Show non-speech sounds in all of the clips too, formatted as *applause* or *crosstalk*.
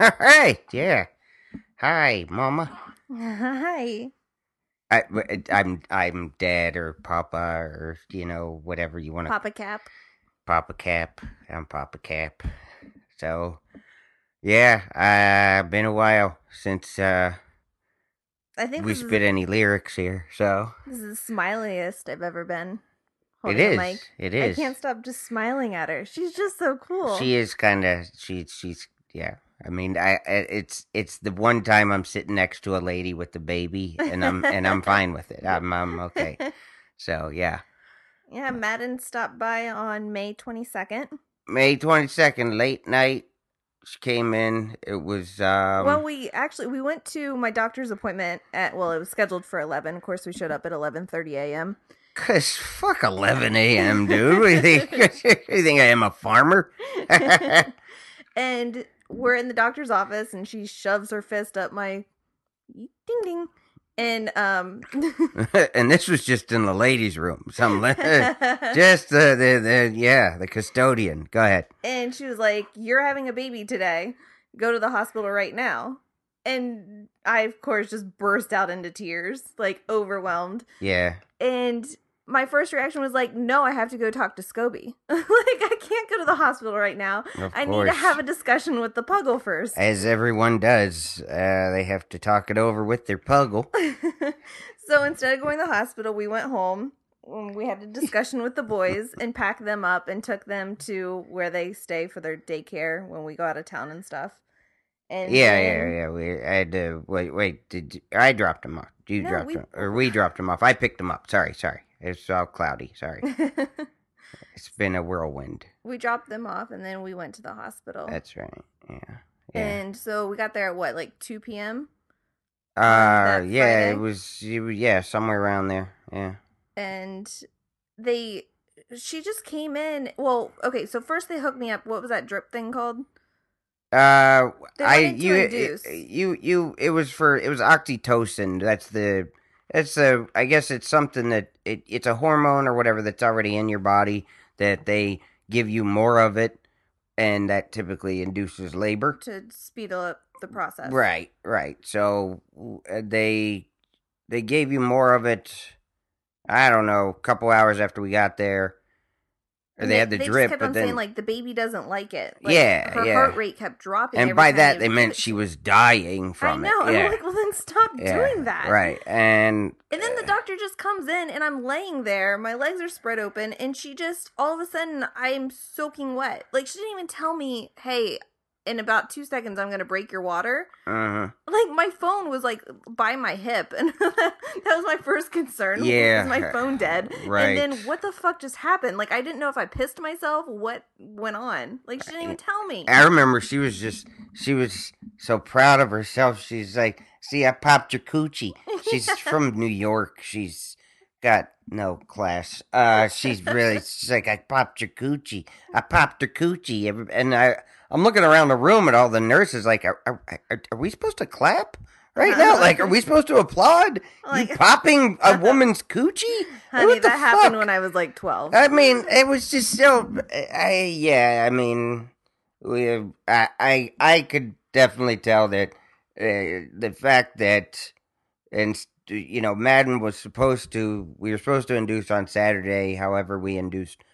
*laughs* Hey, yeah. Hi, Mama. Hi. I, I'm I'm Dad or Papa or you know whatever you want to Papa Cap. Papa Cap. I'm Papa Cap. So, yeah, uh, been a while since uh, I think we spit is, any lyrics here. So this is the smiliest I've ever been. it is. mic. It is. I can't stop just smiling at her. She's just so cool. She is kind of she she's yeah. I mean, I it's it's the one time I'm sitting next to a lady with the baby, and I'm and I'm *laughs* fine with it. I'm I'm okay. So yeah, yeah, Madden stopped by on May 22nd. May twenty second, late night. She came in. It was um. well, we actually we went to my doctor's appointment at well, it was scheduled for 11. Of course, we showed up at 11:30 a.m. Cause fuck eleven a.m. dude. You think? *laughs* you think I am a farmer? *laughs* and we're in the doctor's office and she shoves her fist up my ding ding and um *laughs* *laughs* and this was just in the ladies' room. Some *laughs* just the, the the yeah the custodian. Go ahead. and she was like you're having a baby today go to the hospital right now and i of course just burst out into tears like overwhelmed Yeah. and my first reaction was like no i have to go talk to scoby *laughs* like i can't go to the hospital right now Of i need to have a discussion with the puggle first As everyone does, uh, they have to talk it over with their puggle. *laughs* so instead of going to the hospital, we went home. Um, We had a discussion with the boys *laughs* and packed them up and took them to where they stay for their daycare when we go out of town and stuff. And Yeah, then- yeah, yeah. We I had to wait. Wait, did you- I dropped him off? You No, dropped we- him, or we dropped him off? I picked him up. Sorry, sorry. It's all cloudy. Sorry. *laughs* It's been a whirlwind. we dropped them off and then we went to the hospital. That's right. Yeah. Yeah. And so we got there at what, like 2 p.m.? Uh, yeah. It was. It was. Yeah, somewhere around there. Yeah. And they, she just came in. Well, okay, so first they hooked me up. What was that drip thing called? Uh, I you induce. you you it was for it was oxytocin. That's the that's the I guess it's something that it it's a hormone or whatever that's already in your body that they give you more of it, and that typically induces labor. To speed up the process. Right, right. So uh, they they gave you more of it. I don't know, a couple hours after we got there. Or And they, had the they drip, kept but on then saying like the baby doesn't like it. Like, Yeah, her yeah. heart rate kept dropping. and by that they meant she was dying I from know. it. and Yeah. I'm like, well, then stop Yeah, doing that. Right. And And then the doctor just comes in, and I'm laying there. My legs are spread open, and she just all of a sudden I'm soaking wet. Like she didn't even tell me, "Hey, in about two seconds I'm gonna break your water." uh Like my phone was like by my hip, *laughs* and that was my first concern. Yeah. was my phone dead? Right. And then what the fuck just happened? Like I didn't know if I pissed myself. What went on? Like she didn't even tell me. I remember she was just she was so proud of herself. She's like, "See, I popped your coochie." She's *laughs* from New York. She's got no class. Uh, she's really *laughs* she's like, "I popped your coochie. I popped her coochie." And I I'm looking around the room at all the nurses. Like, are are, are, are we supposed to clap? Right now, like, are we *laughs* supposed to applaud Like- you popping a *laughs* woman's coochie? Honey, What the that happened fuck? when I was like twelve. I mean, it was just so. I yeah. I mean, we. I I, I could definitely tell that uh, the fact that and you know Madden was supposed to. We were supposed to induce on Saturday. However, we induced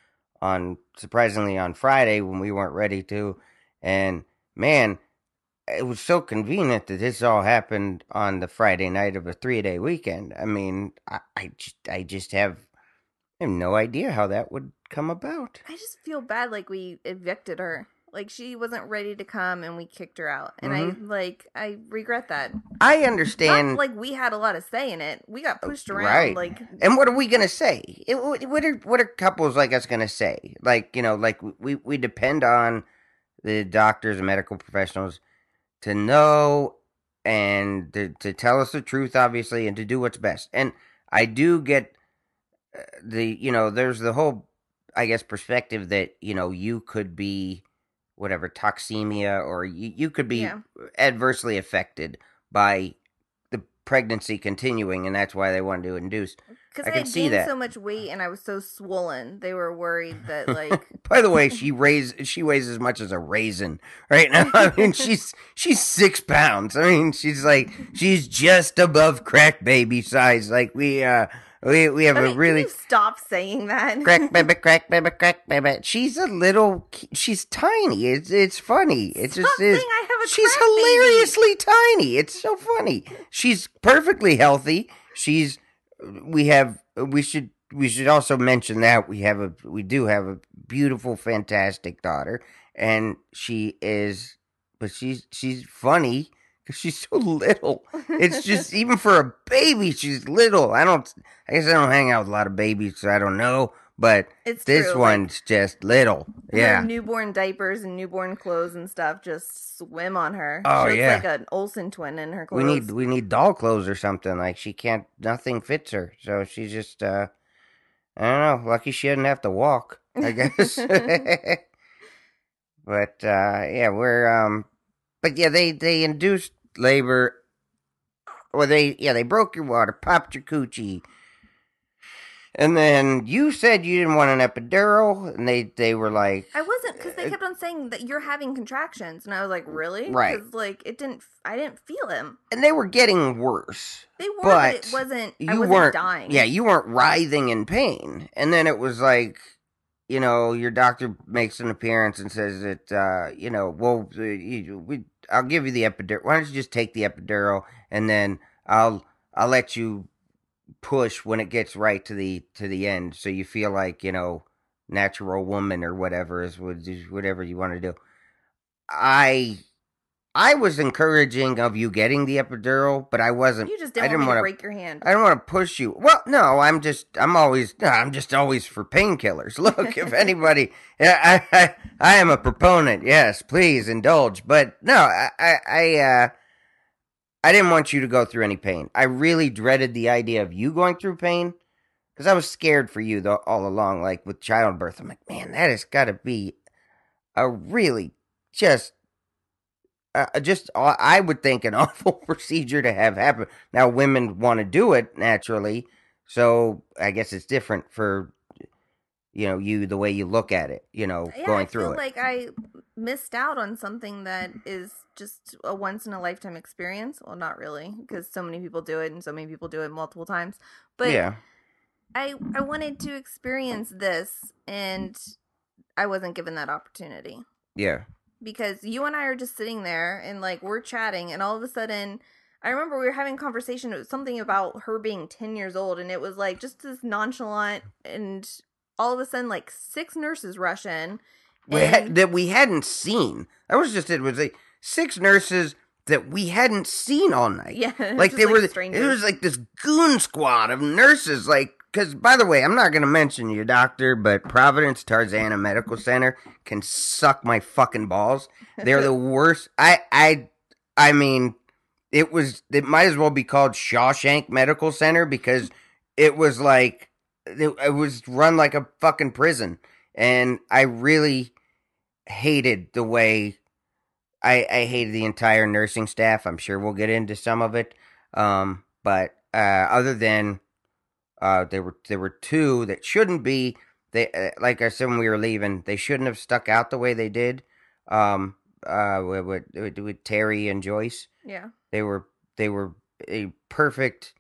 on surprisingly on Friday when we weren't ready to. And man, it was so convenient that this all happened on the Friday night of a three day weekend. I mean, I, I just I just have I have no idea how that would come about. I just feel bad like we evicted her. Like she wasn't ready to come and we kicked her out. And Mm-hmm. I like I regret that. I Not understand. like we had a lot of say in it. We got pushed around right. like and what are we gonna say? It, what what are what are couples like us gonna say? Like you know, like we we depend on the doctors and medical professionals to know and to, to tell us the truth, obviously, and to do what's best. And I do get uh, the you know, there's the whole, I guess, perspective that you know you could be whatever toxemia or you, you could be Yeah. adversely affected by the pregnancy continuing, and that's why they wanted to induce. Because I I, gained so much weight and I was so swollen, they were worried that like *laughs* By the way, she weighs she weighs as much as a raisin right now. I mean, *laughs* she's she's six pounds. I mean, she's like she's just above crack baby size. Like we uh we we have a really can you stop saying that. crack *laughs* baby, crack baby, crack baby. She's a little. She's tiny. It's it's funny. It Stop just is. I have a She's crack baby. hilariously tiny. It's so funny. She's perfectly healthy. She's. We have. We should. We should also mention that we have a. We do have a beautiful, fantastic daughter, and she is. But she's she's funny *laughs* she's so little. It's just even for a baby, she's little. I don't. I guess I don't hang out with a lot of babies, so I don't know. But it's this true, one's just little. Yeah. newborn diapers and newborn clothes and stuff just swim on her. Oh, she looks yeah. like an Olsen twin in her clothes. We need we need doll clothes or something. Like she can't. Nothing fits her, so she's just. uh I don't know. Lucky she didn't have to walk. I guess. *laughs* *laughs* but uh yeah, we're um. But yeah, they they induced labor. Or they yeah they broke your water, popped your coochie. And then you said you didn't want an epidural, and they they were like, I wasn't because Uh, they kept on saying that you're having contractions, and I was like, really? Right. like it didn't. I didn't feel him. and they were getting worse. They were, but, it wasn't. I you wasn't weren't dying. yeah you weren't writhing in pain and then it was like you know your doctor makes an appearance and says that uh you know well uh, you, we, i'll give you the epidural why don't you just take the epidural and then i'll i'll let you push when it gets right to the to the end. So you feel like you know natural woman or whatever is what- is whatever you want to do. I i was encouraging of you getting the epidural but i wasn't You just I didn't, didn't want wanna- break your hand. I don't want to push you. Well, no, I'm just, I'm always, no, I'm just always for painkillers. *laughs* Look, if *laughs* anybody, I, I, I am a proponent. Yes, please indulge. But no, I, I, I, uh, I didn't want you to go through any pain. I really dreaded the idea of you going through pain because I was scared for you though all along. Like with childbirth, I'm like, man, that has got to be a really just uh, just uh, I would think an *laughs* awful procedure to have happen. Now women want to do it naturally, so I guess it's different for you know you the way you look at it. You know, yeah, going I through feel it. like I missed out on something that is just a once in a lifetime experience. Well, not really, because so many people do it, and so many people do it multiple times. But yeah, I I wanted to experience this, and I wasn't given that opportunity yeah, because you and I are just sitting there and like we're chatting, and all of a sudden. I remember we were having a conversation. It was something about her being 10 years old, and it was like just this nonchalant, and all of a sudden, like six nurses rush in. we had, that we hadn't seen. That was just it. Was like six nurses that we hadn't seen all night. Yeah, *laughs* like they were. strangers. It was like this goon squad of nurses. Like, because by the way, I'm not gonna mention your doctor, but Providence Tarzana Medical Center can suck my fucking balls. They're the *laughs* worst. I, I, I mean, it was. It might as well be called Shawshank Medical Center because it was like it, it was run like a fucking prison, and I really hated the way. I, I hated the entire nursing staff. I'm sure we'll get into some of it. Um, but uh, other than uh, there were there were two that shouldn't be. They uh, like I said when we were leaving, they shouldn't have stuck out the way they did. Um, uh, with, with, with Terry and Joyce, yeah. they were they were a perfect,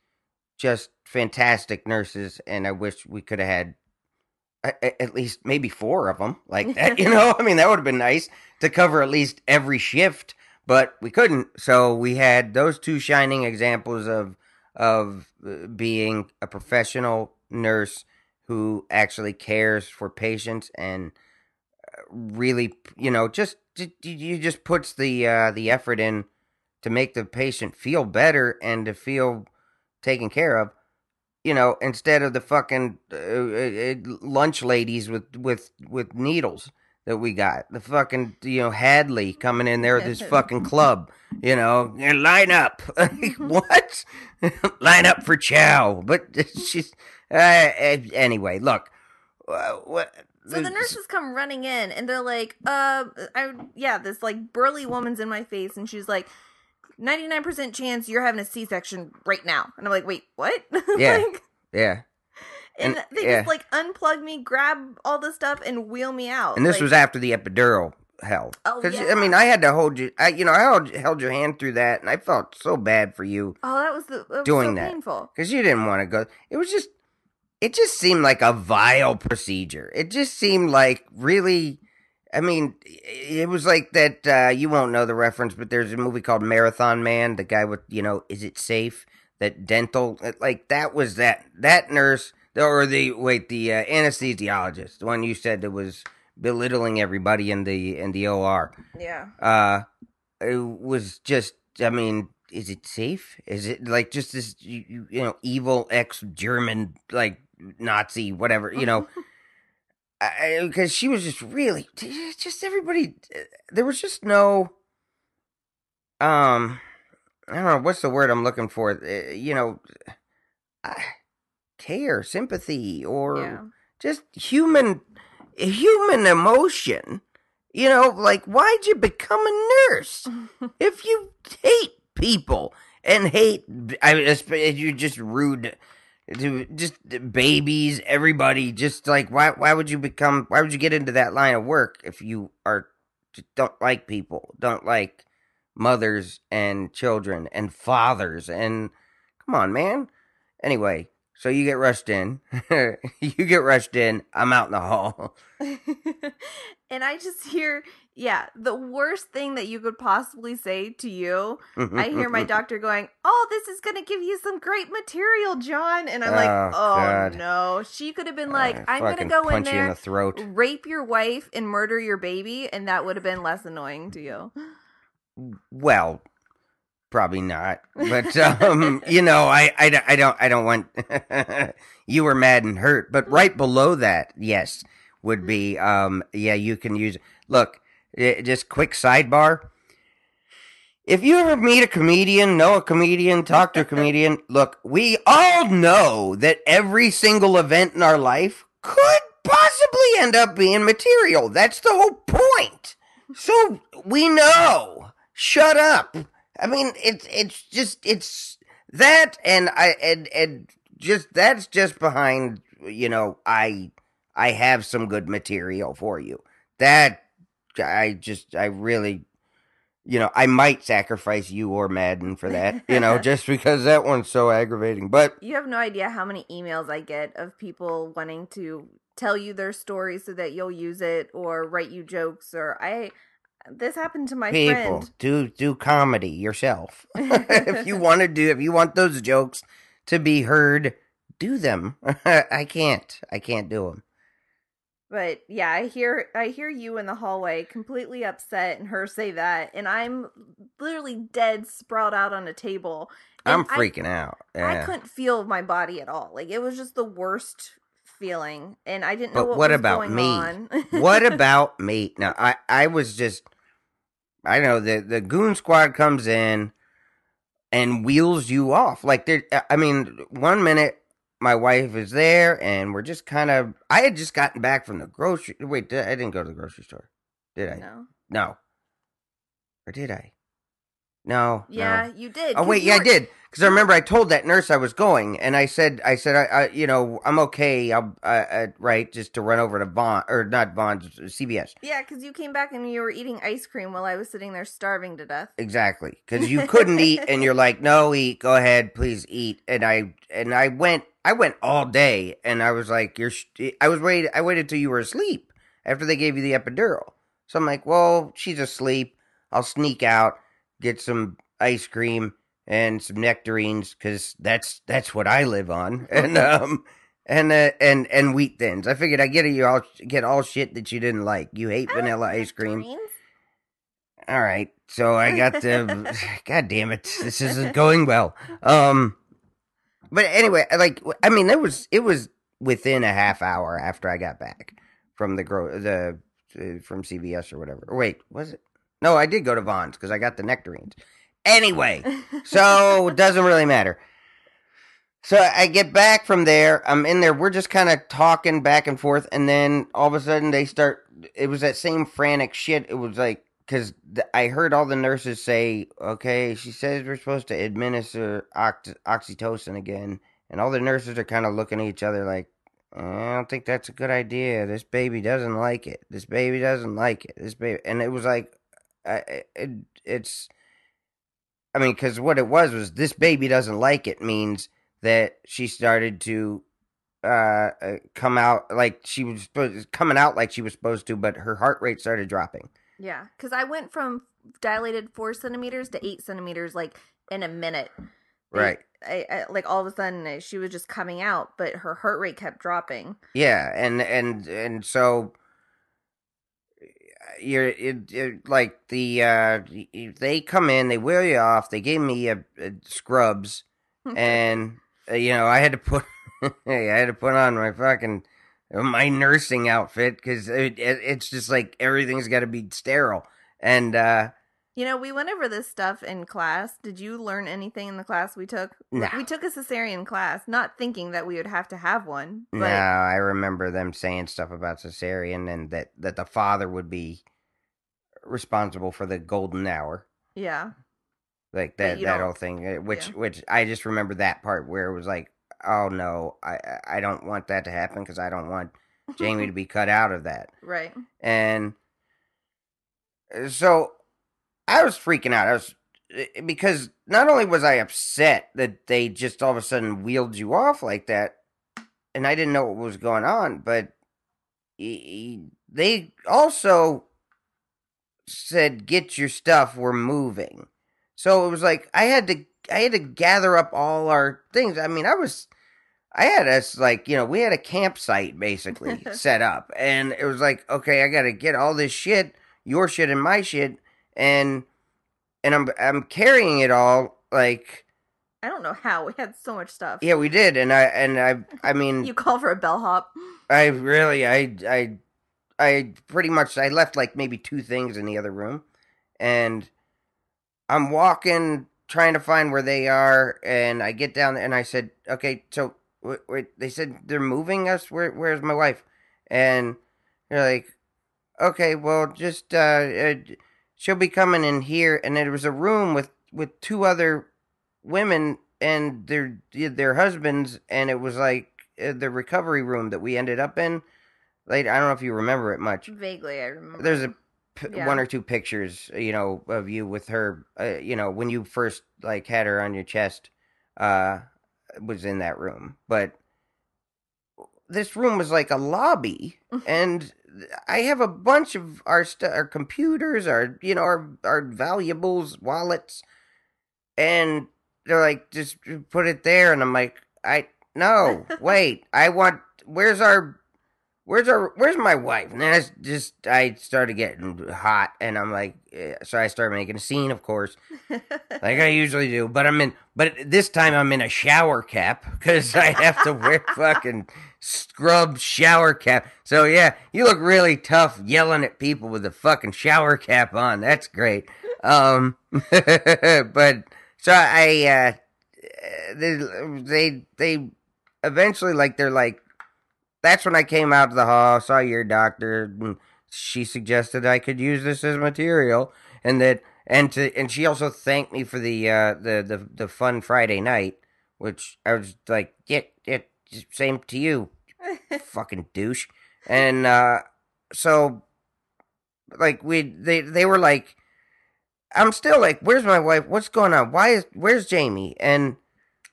just fantastic nurses, and I wish we could have had a- at least maybe four of them like that. *laughs* You know, I mean that would have been nice to cover at least every shift, but we couldn't. So we had those two shining examples of of uh, being a professional nurse who actually cares for patients and uh, really, you know, just you just puts the uh, the effort in to make the patient feel better and to feel taken care of. You know, instead of the fucking uh, uh, uh, lunch ladies with with with needles that we got, the fucking you know Hadley coming in there with his *laughs* fucking club. You know, and line up. *laughs* what? *laughs* line up for chow. But *laughs* she's uh, uh, anyway. Look, uh, what? So the nurses come running in and they're like, uh, I, yeah, this like burly woman's in my face and she's like, 99% chance you're having a C-section right now. And I'm like, wait, what? Yeah. like, Yeah. and, And- they yeah. just like unplug me, grab all the stuff, and wheel me out. And this Like, was after the epidural held. Oh, Because yeah. I mean, I had to hold you. I, you know, I held, held your hand through that, and I felt so bad for you oh, that was the that was doing so that. painful. because you didn't want to go. It was just, it just seemed like a vile procedure. It just seemed like really. I mean, it was like that. Uh, you won't know the reference, but there's a movie called Marathon Man. The guy with, you know, is it safe? That dental, like that was that that nurse or the wait the uh, anesthesiologist, the one you said that was belittling everybody in the in the OR. Yeah. Uh, it was just. I mean, is it safe? Is it like just this you, you- know evil ex German like Nazi whatever you know? *laughs* Because she was just really just everybody. There was just no. Um, I don't know what's the word I'm looking for. Uh, You know, I, care, sympathy, or yeah. just human human emotion. You know, like why'd you become a nurse *laughs* if you hate people and hate? I mean, esp- you just rude to just babies, everybody. Just like why? Why would you become? Why would you get into that line of work if you are don't like people, don't like mothers and children and fathers and come on, man. Anyway, so you get rushed in. *laughs* you get rushed in. I'm out in the hall. *laughs* and I just hear, yeah, the worst thing that you could possibly say to you. I hear my *laughs* doctor going, "Oh, this is going to give you some great material, John." And I'm like, Oh, "Oh God. no." She could have been uh, like, I "I'm going to go in you in there, the throat. rape your wife and murder your baby," and that would have been less annoying to you. Well, probably not. But um, *laughs* you know, I, I, don't- I don't I don't want *laughs* you were mad and hurt. But right below that, yes, would be um, yeah, you can use. Look, eh, just quick sidebar. If you ever meet a comedian, know a comedian, talk to a comedian, *laughs* look, we all know that every single event in our life could possibly end up being material. That's the whole point. So we know. Shut up. I mean, it's it's just it's that and I and and just that's just behind. You know, I I have some good material for you. That I just I really. You know, I might sacrifice you or Madden for that, you know, *laughs* just because that one's so aggravating. But You have no idea how many emails I get of people wanting to tell you their story so that you'll use it or write you jokes or I this happened to my people friend. do do comedy yourself *laughs* *laughs* if you want to do if you want those jokes to be heard do them *laughs* i can't i can't do them But yeah, I hear I hear you in the hallway completely upset and her say that and I'm literally dead sprawled out on a table. I'm I- freaking out I couldn't feel my body at all. Like it was just the worst feeling and I didn't know what, what was about me? on. what about me now i i was just i know the the goon squad comes in and wheels you off like there i mean one minute my wife is there and we're just kind of i had just gotten back from the grocery wait i didn't go to the grocery store did i No. No. Or did I? No. Yeah, no. you did. Oh wait, yeah, I did. Because I remember I told that nurse I was going, and I said, I said, I, I you know, I'm okay. I'll, uh, uh, right, just to run over to Bond or not Bond, CVS. Yeah, because you came back and you were eating ice cream while I was sitting there starving to death. Exactly, because you *laughs* couldn't eat, and you're like, no, eat, go ahead, please eat. And I and I went, I went all day, and I was like, you're, sh- I was waiting, I waited till you were asleep after they gave you the epidural. So I'm like, well, she's asleep. I'll sneak out, get some ice cream and some nectarines, because that's that's what I live on, *laughs* and um. And uh, and and wheat thins. I figured I get you all get all shit that you didn't like. You hate vanilla ice cream. Nectarines? All right. So I got the *laughs* *sighs* God damn it. This isn't going well. Um but anyway, like I mean it was it was within a half hour after I got back from the grow the uh, from CVS or whatever. Or wait, was it? No, I did go to Vons cuz I got the nectarines. Anyway, so it doesn't really matter. So I get back from there. I'm in there. We're just kind of talking back and forth, and then all of a sudden they start. It was that same frantic shit. It was like because I heard all the nurses say, "Okay, she says we're supposed to administer ox- oxytocin again," and all the nurses are kind of looking at each other like, eh, I don't think that's a good idea. This baby doesn't like it. This baby doesn't like it. This baby, and it was like, I, it, it's. I mean, because what it was was this baby doesn't like it means that she started to uh, uh come out like she was supposed, coming out like she was supposed to, but her heart rate started dropping. Yeah, because I went from dilated four centimeters to eight centimeters like in a minute. Right. I, I, like all of a sudden uh, she was just coming out, but her heart rate kept dropping. Yeah, and and and so you're like the uh they come in, they wheel you off. They gave me a, a scrubs, and uh, you know I had to put *laughs* I had to put on my fucking my nursing outfit because it, it's just like everything's got to be sterile and uh you know, we went over this stuff in class. Did you learn anything in the class we took? No. We took a cesarean class, not thinking that we would have to have one. But... No, I remember them saying stuff about cesarean and that that the father would be responsible for the golden hour. Yeah. Like that that whole thing, uh, which yeah. which I just remember that part where it was like, oh no, I I don't want that to happen because I don't want Jamie *laughs* to be cut out of that. Right. And uh, so I was freaking out. I was eh, because not only was I upset that they just all of a sudden wheeled you off like that, and I didn't know what was going on, but they also said, "Get your stuff. We're moving." So it was like I had to I had to gather up all our things. I mean, I was I had us like you know we had a campsite basically *laughs* set up, and it was like okay, I got to get all this shit, your shit and my shit and and I'm I'm carrying it all like I don't know how we had so much stuff. Yeah, we did, and I and I I mean you call for a bellhop. I really I I I pretty much I left like maybe two things in the other room, and I'm walking trying to find where they are, and I get down and I said, okay, so wait, wait they said they're moving us. Where where's my wife? And they're like, okay, well just uh, uh she'll be coming in here, and there was a room with with two other women and their their husbands, and it was like uh, the recovery room that we ended up in. Like I don't know if you remember it much. Vaguely, I remember. There's a p- yeah. one or two pictures, you know, of you with her. Uh, you know, when you first like had her on your chest, uh, was in that room, but this room was like a lobby, mm-hmm. and I have a bunch of our st- our computers, our you know our our valuables, wallets, and they're like, just put it there, and I'm like, I no, *laughs* wait, I want. Where's our where's our where's my wife? And then i just i started getting hot and i'm like eh, so i started making a scene of course *laughs* like i usually do but i'm in but this time i'm in a shower cap because i have to wear *laughs* fucking scrub shower cap. So yeah you look really tough yelling at people with a fucking shower cap on. That's great. Um *laughs* but so i uh they they they eventually like they're like that's when I came out to the hall, saw your doctor, and she suggested I could use this as material, and that and to and she also thanked me for the uh, the the the fun Friday night, which I was like, yeah, yeah, same to you, *laughs* fucking douche, and uh, so like we they they were like, I'm still like, where's my wife? What's going on? Why is where's Jamie? And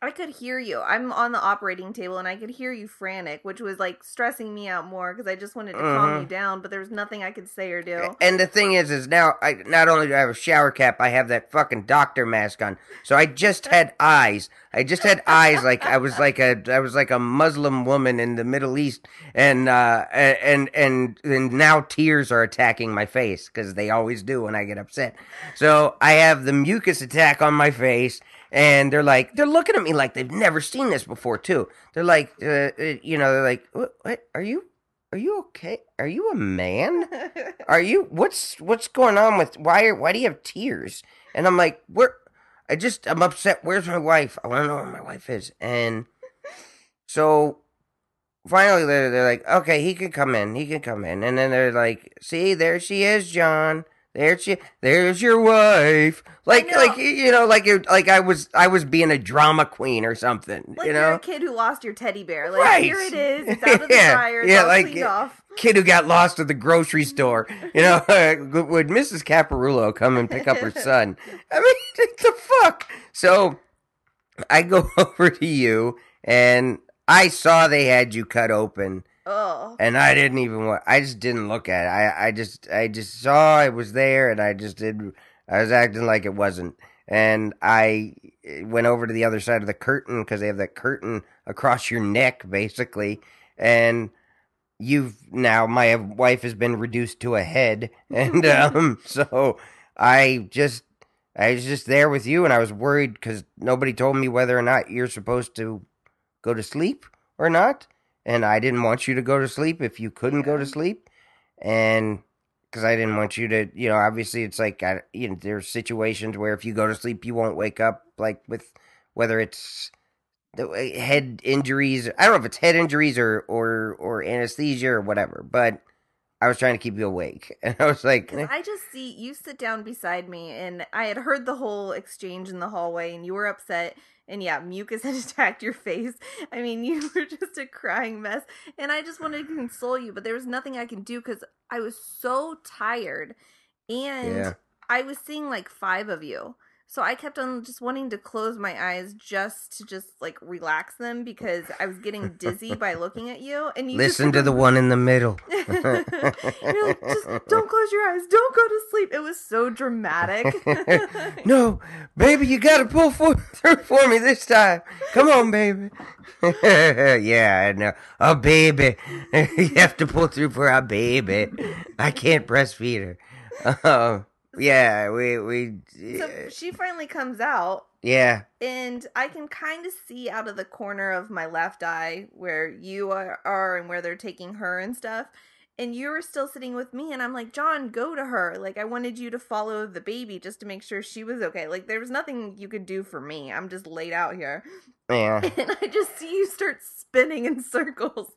I could hear you. I'm on the operating table and I could hear you frantic, which was like stressing me out more because I just wanted to mm-hmm. calm you down, but there was nothing I could say or do. And the thing is, is now I not only do I have a shower cap, I have that fucking doctor mask on. So I just had *laughs* eyes. I just had eyes like I was like a I was like a Muslim woman in the Middle East, and uh, and and and now tears are attacking my face because they always do when I get upset. So I have the mucus attack on my face and they're like they're looking at me like they've never seen this before too. They're like uh, uh, you know they're like what, what? Are you are you okay? Are you a man? Are you what's what's going on with why are, why do you have tears? And i'm like where i just i'm upset. Where's my wife? I want to know where my wife is. And so finally they're, they're like okay he can come in. He can come in. And then they're like see there she is john there's your there's your wife. Like like you know like it, like I was I was being a drama queen or something. Like you know, a kid who lost your teddy bear. Like Right. here it is. It's *laughs* out of the Yeah, dryer. Yeah, like, off. *laughs* kid who got lost at the grocery store. You know, *laughs* would Mrs. Caparulo come and pick up her son? I mean, what the fuck? So I go over to you, and I saw they had you cut open, Oh. and I didn't even. want. I just didn't look at it. I, I just, I just saw it was there, and I just did. I was acting like it wasn't, and I went over to the other side of the curtain because they have that curtain across your neck, basically, and you've now my wife has been reduced to a head, *laughs* and um, so I just. I was just there with you, and I was worried because nobody told me whether or not you're supposed to go to sleep or not and I didn't want you to go to sleep if you couldn't go to sleep, and because I didn't want you to, you know, obviously it's like I, you know, there's situations where if you go to sleep, you won't wake up, like with whether it's the uh, head injuries. I don't know if it's head injuries or or or anesthesia or whatever, but I was trying to keep you awake, *laughs* and I was like, I just see you sit down beside me, and I had heard the whole exchange in the hallway, and you were upset. And yeah, mucus *laughs* had attacked your face. I mean, you *laughs* were just a crying mess. And I just wanted to console you, but there was nothing I can do because I was so tired. And Yeah. I was seeing like five of you. So I kept on just wanting to close my eyes just to just like relax them because I was getting dizzy by looking at you. And you listen to the one in the middle. *laughs* You're like, just don't close your eyes. Don't go to sleep. It was so dramatic. *laughs* no, baby, you gotta pull for, through for me this time. Come on, baby. *laughs* yeah, I know. A baby. you have to pull through for a baby. I can't breastfeed her. Uh, yeah, we we. so uh, she finally comes out, yeah, and I can kind of see out of the corner of my left eye where you are, are and where they're taking her and stuff. And you were still sitting with me, and I'm like, John, go to her. Like, I wanted you to follow the baby just to make sure she was okay. Like, there was nothing you could do for me. I'm just laid out here. yeah. *laughs* and I just see you start spinning in circles.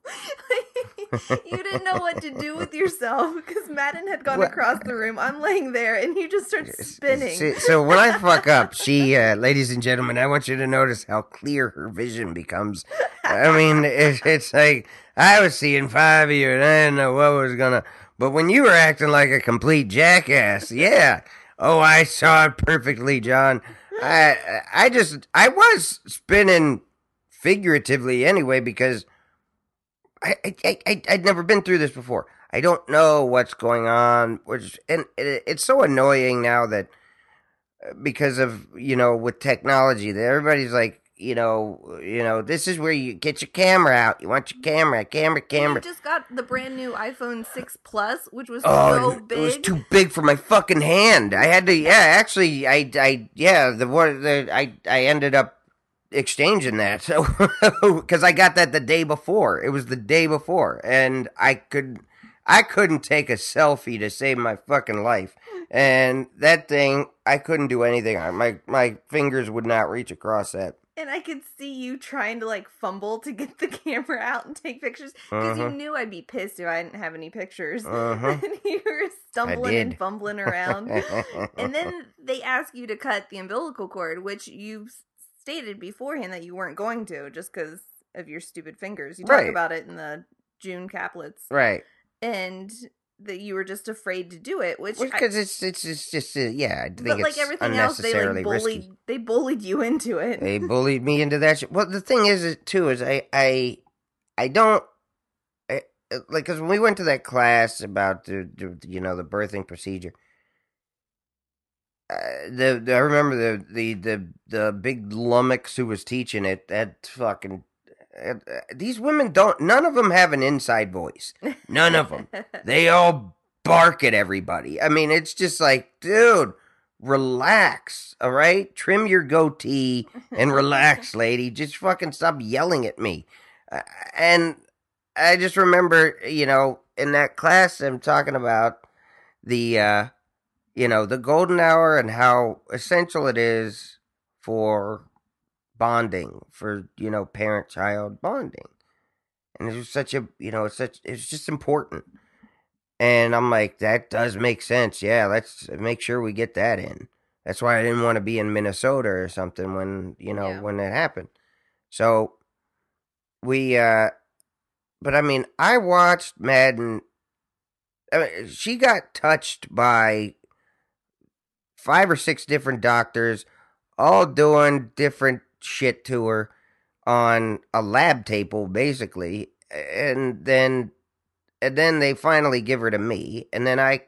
*laughs* you didn't know what to do with yourself because Madden had gone What? across the room. I'm laying there, and you just start spinning. So when I fuck up, she, uh, ladies and gentlemen, I want you to notice how clear her vision becomes. I mean, it, it's like I was seeing five of you, and I didn't know what was gonna. But when you were acting like a complete jackass, yeah. Oh, I saw it perfectly, John. I, I just, I was spinning figuratively anyway because I, I, I, I'd never been through this before. I don't know what's going on, which and it, it's so annoying now that uh, because of you know with technology that everybody's like you know you know this is where you get your camera out. You want your camera, camera, You I just got the brand new iPhone 6 Plus, which was Oh, so it was too big for my fucking hand. I had to, yeah. Actually, I, I, yeah. The one, the, I, I ended up exchanging that, *laughs* so because I got that the day before. It was the day before, and I could, I couldn't take a selfie to save my fucking life. And that thing, I couldn't do anything on. My my fingers would not reach across that. and I could see you trying to like fumble to get the *laughs* camera out and take pictures because you Uh-huh. knew I'd be pissed if I didn't have any pictures. *laughs* Uh-huh. and you were stumbling and fumbling around. and then they ask you to cut the umbilical cord, which you stated beforehand that you weren't going to, just because of your stupid fingers. You talk Right. about it in the June caplets, right. and that you were just afraid to do it. Which, Because it's it's it's just uh, yeah. I think but like everything else, they like bullied. risky. They bullied you into it. they bullied me into that shit. Well, the thing is, is too, is I, I, I don't, I, like, because when we went to that class about the, the you know, the birthing procedure, uh, the, the I remember the the the the big lummox who was teaching it. That fucking. Uh, these women don't. None of them have an inside voice. None of them. *laughs* They all bark at everybody. I mean, it's just like, dude, relax, all right? Trim your goatee and relax, *laughs* lady. Just fucking stop yelling at me. Uh, and I just remember, you know, in that class, I'm talking about the, uh, you know, the golden hour and how essential it is for bonding, for, you know, parent child bonding. And it's was such a, you know, it's such, it's just important. And I'm like, that does make sense. Yeah, let's make sure we get that in. That's why I didn't want to be in Minnesota or something when, you know, Yeah. when it happened. So we uh but I mean, I watched Madden I mean, she got touched by five or six different doctors all doing different shit to her on a lab table basically. And then and then they finally give her to me. And then i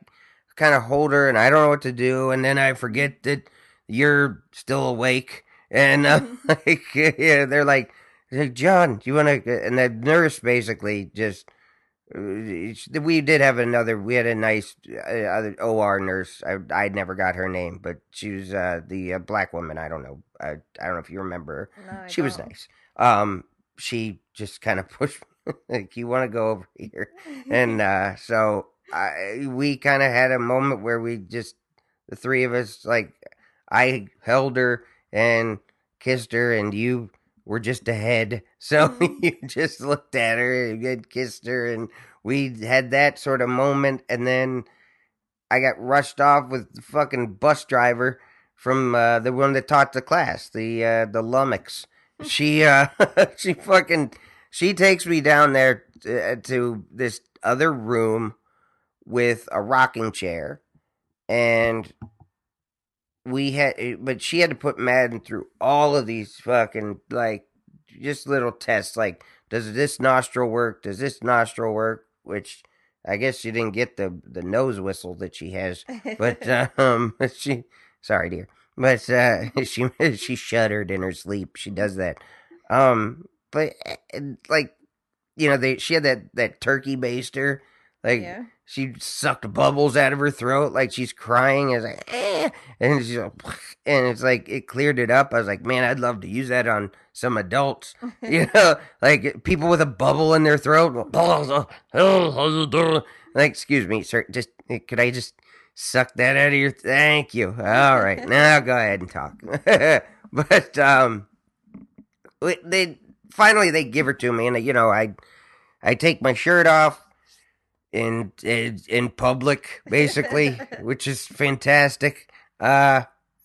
kind of hold her and i don't know what to do. And then i forget that you're still awake. And uh, *laughs* *laughs* like yeah, they're like, john do you want to and the nurse basically just we did have another we had a nice uh, other or nurse i i never got her name but she was uh the uh, black woman i don't know I, I don't know if you remember No, she was don't. nice. Um, she just kind of *laughs* pushed like, "You want to go over here?" And *laughs* uh, so I, we kind of had a moment where we just the three of us, like, I held her and kissed her, and you were just ahead, *laughs* so you just looked at her and kissed her, and we had that sort of moment, and then I got rushed off with the fucking bus driver from uh, the one that taught the class, the uh, the lummox. She uh, *laughs* she fucking she takes me down there to, to this other room with a rocking chair, and we had, but she had to put Madden through all of these fucking like just little tests, like does this nostril work? Does this nostril work? Which I guess she didn't get the the nose whistle that she has but *laughs* um *laughs* she sorry dear but uh *laughs* she she shuddered in her sleep she does that um but uh, like you know they she had that that turkey baster like yeah. she sucked bubbles out of her throat like she's crying it's like eh, and she's like, *laughs* and it's like it cleared it up. I was like man i'd love to use that on some adults. *laughs* *laughs* You know like people with a bubble in their throat. Like excuse me sir just could i just suck that out of your thank you. All right now go ahead and talk. But um they finally they give her to me and you know i i take my shirt off in in, in public basically *laughs* which is fantastic. Uh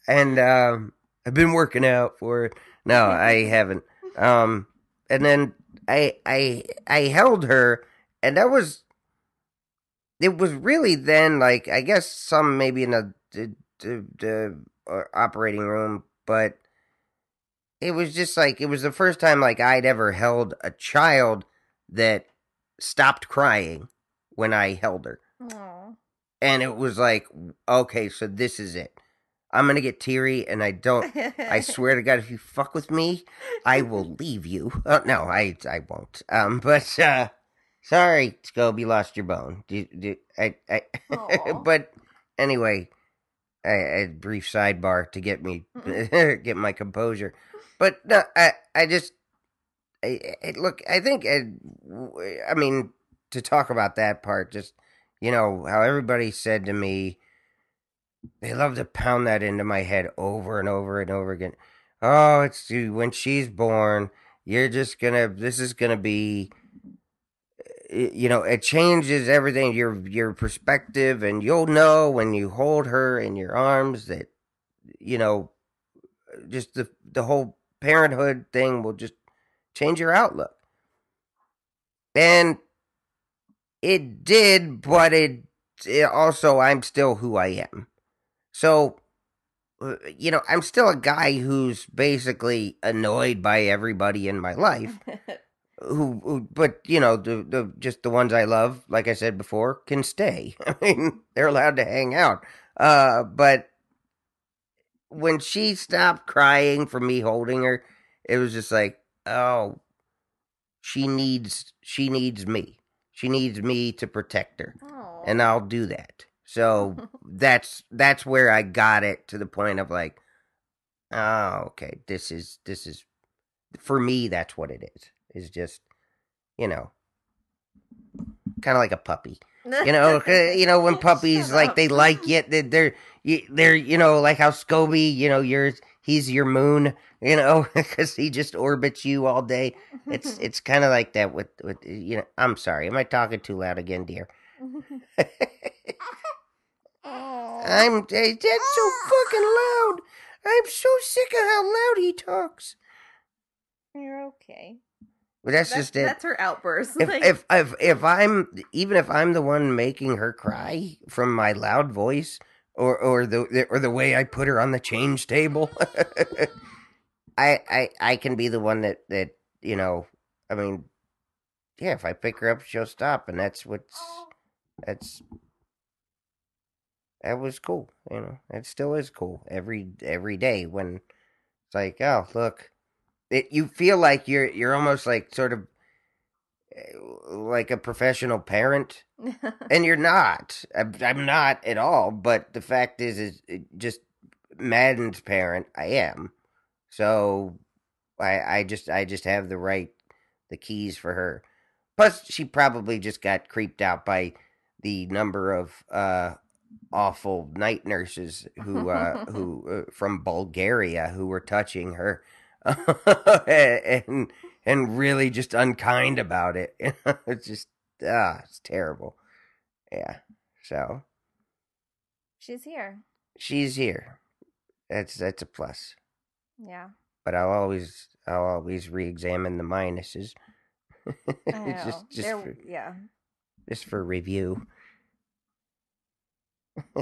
and um i've been working out for it no i haven't. Um and then i i i held her and that was it was really then like I guess some maybe in the the, the, the operating room, but it was just like it was the first time like I'd ever held a child that stopped crying when I held her, Aw. and it was like okay, so this is it. I'm gonna get teary, and I don't. I *laughs* swear to God, if you fuck with me, I will leave you. Uh, no, I I won't. Um, but uh, sorry, Scobie, lost your bone. Do, do, I, I *laughs* but anyway, a, a brief sidebar to get me *laughs* get my composure. But no, I I just I, I, look. I think I, I mean to talk about that part. Just you know how everybody said to me, they love to pound that into my head over and over and over again. Oh, it's when she's born. You're just gonna. This is gonna be eh, eh, you know it changes everything your your perspective and you'll know when you hold her in your arms that you know just the the whole parenthood thing will just change your outlook and it did but it, it also i'm still who i am so uh, you know i'm still a guy who's basically annoyed by everybody in my life *laughs* who, who but you know the the just the ones I love, like I said before, can stay. *laughs* I mean, they're allowed to hang out. Uh, but when she stopped crying for me holding her, it was just like, oh, she needs she needs me. She needs me to protect her, Aw. and I'll do that. So *laughs* that's that's where I got it to the point of like, oh, okay, this is this is for me. That's what it is. Is just you know, kind of like a puppy. You know, you know when *laughs* puppies like they like you, they're, they're you- know like how Scobie, you know, you're he's your moon, you know, *laughs* because he just orbits you all day. It's *laughs* it's kind of like that with with you know. I'm sorry, am I talking too loud again, dear? *laughs* I'm eh, that's so fucking loud. I'm so sick of how loud he talks. You're okay. But that's, That's, just it. that's her outburst. if, like, if if if I'm even if I'm the one making her cry from my loud voice or or the or the way I put her on the change table, *laughs* I I I can be the one that that you know. I mean, yeah, if I pick her up, she'll stop, and that's what's that's that was cool. You know, it still is cool every every day when it's like, oh look, it you feel like you're you're almost like sort of like a professional parent. *laughs* And you're not. I'm, I'm not at all but the fact is is just madden's parent. I am. So i i just i just have the right the keys for her. Plus she probably just got creeped out by the number of uh awful night nurses who uh who *laughs* uh, from bulgaria who were touching her. *laughs* And and really just unkind about it. *laughs* it's just ah, it's terrible. Yeah. So She's here. she's here. That's that's a plus. Yeah. But I'll always I'll always re-examine the minuses. *laughs* I know. just just They're- for, yeah. just for review. *laughs*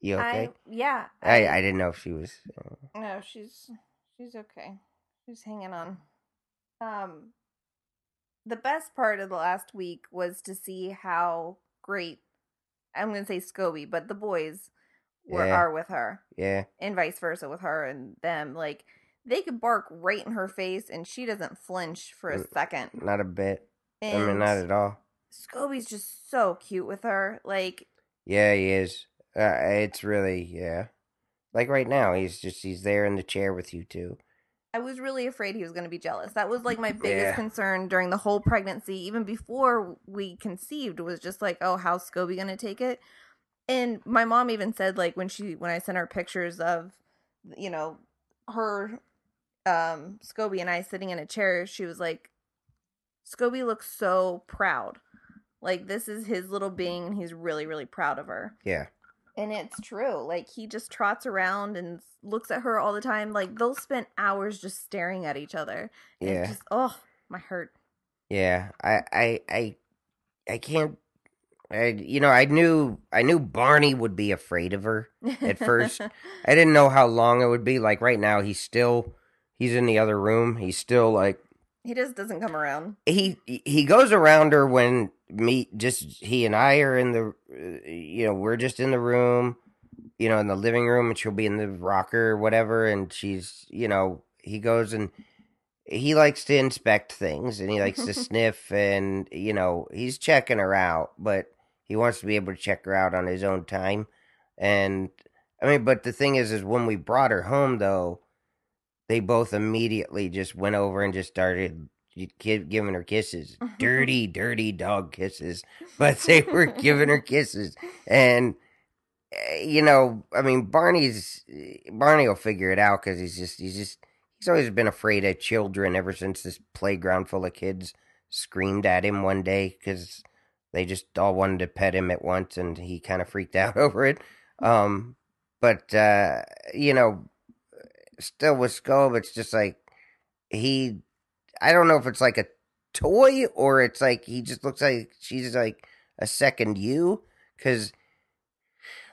you okay? I yeah. I, I didn't know if she was. uh, No, she's she's okay. She's hanging on. Um the best part of the last week was to see how great I'm going to say Scobie, but the boys were Yeah. are with her yeah, and vice versa with her and them like they could bark right in her face and she doesn't flinch for a Mm, second. not a bit. And I mean, not at all. Scobie's just so cute with her. Like Yeah, he is. Uh, it's really yeah. Like right now, he's just he's there in the chair with you two. I was really afraid he was going to be jealous. That was like my biggest Yeah. concern during the whole pregnancy, even before we conceived, was just like, oh, how's Scobie going to take it? And my mom even said, like, when she when I sent her pictures of, you know, her, um, Scobie and I sitting in a chair, she was like, Scobie looks so proud. Like this is his little being, and he's really, really proud of her. Yeah, And it's true. Like he just trots around and looks at her all the time. Like they'll spend hours just staring at each other. Yeah, It's just, oh, my heart. yeah. I I I I can't. I you know I knew I knew Barney would be afraid of her. At first. *laughs* I didn't know how long it would be. Like right now, he's still he's in the other room. He's still like he just doesn't come around. he he goes around her when me just he and I are in the you know we're just in the room you know in the living room and she'll be in the rocker or whatever and she's you know he goes and he likes to inspect things and he likes to *laughs* sniff and you know he's checking her out but he wants to be able to check her out on his own time and I mean but the thing is is when we brought her home though they both immediately just went over and just started gi- giving her kisses. *laughs* Dirty dirty dog kisses. But they were giving her kisses. And eh, you know i mean barney's barney will figure it out because he's just he's just he's always been afraid of children ever since this playground full of kids screamed at him one day because they just all wanted to pet him at once and he kind of freaked *laughs* out over it. Um but uh you know still with scope it's just like he i don't know if it's like a toy or it's like he just looks like she's like a second you because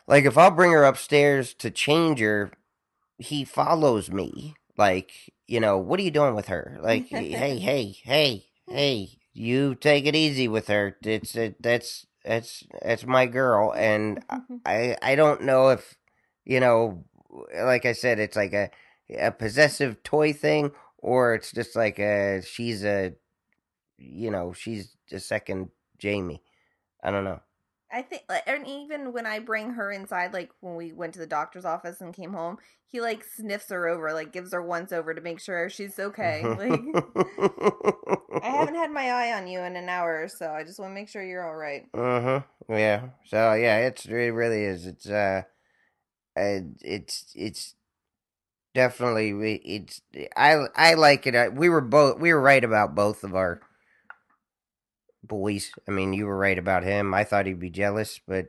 like if i'll bring her upstairs to change her he follows me like you know what are you doing with her? Like hey *laughs* hey hey hey you take it easy with her. It's it, that's that's that's my girl. And mm-hmm. i i don't know if you know like i said it's like a a possessive toy thing or it's just like a she's a you know she's a second jamie i don't know I think, and even when I bring her inside, like when we went to the doctor's office and came home, he like sniffs her over, like gives her once over to make sure she's okay. *laughs* Like, I haven't had my eye on you in an hour or so. I just want to make sure you're all right. uh-huh yeah so yeah it's it really is it's uh uh, it's it's definitely we- it's i i like it I- we were both we were right about both of our boys. I mean, you were right about him. I thought he'd be jealous, but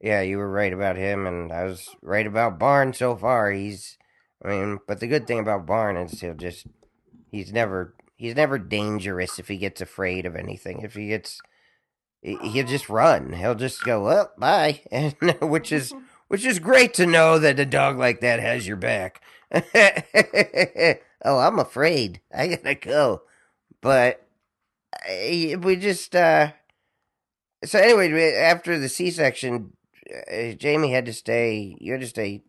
yeah, you were right about him, and I was right about Barn so far. He's, I mean, but the good thing about Barn is he'll just, he's never, he's never dangerous if he gets afraid of anything. If he gets, he'll just run. He'll just go, well, bye, *laughs* and which is, *laughs* which is great to know that a dog like that has your back. *laughs* oh, I'm afraid. I gotta go, but we just, uh, so anyway, after the C-section, uh, Jamie had to stay. You had to stay.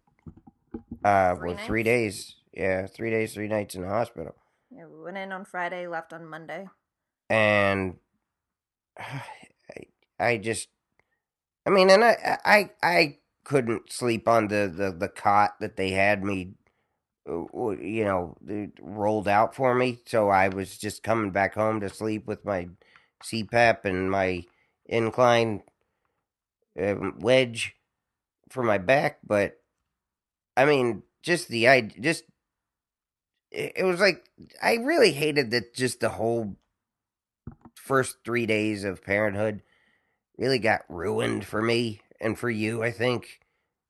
Uh, three well, three days. Yeah, three days, three nights in the hospital. Yeah, we went in on Friday, left on Monday. And *sighs* I, I just, I mean, and I, I, I couldn't sleep on the the the cot that they had me, you know, rolled out for me. So I was just coming back home to sleep with my CPAP and my incline um, wedge for my back, but I mean, just the I just it was like I really hated that just the whole first three days of parenthood really got ruined for me and for you. I think,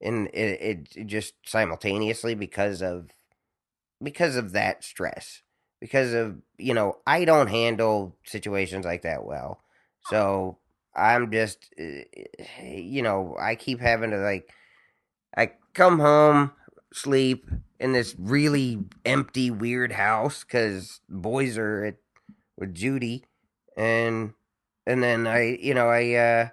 and it, it just simultaneously because of because of that stress because of you know I don't handle situations like that well, so I'm just, eh, you know, I keep having to like, I come home, sleep in this really empty, weird house because boys are at with Judy, and and then I, you know, I, uh,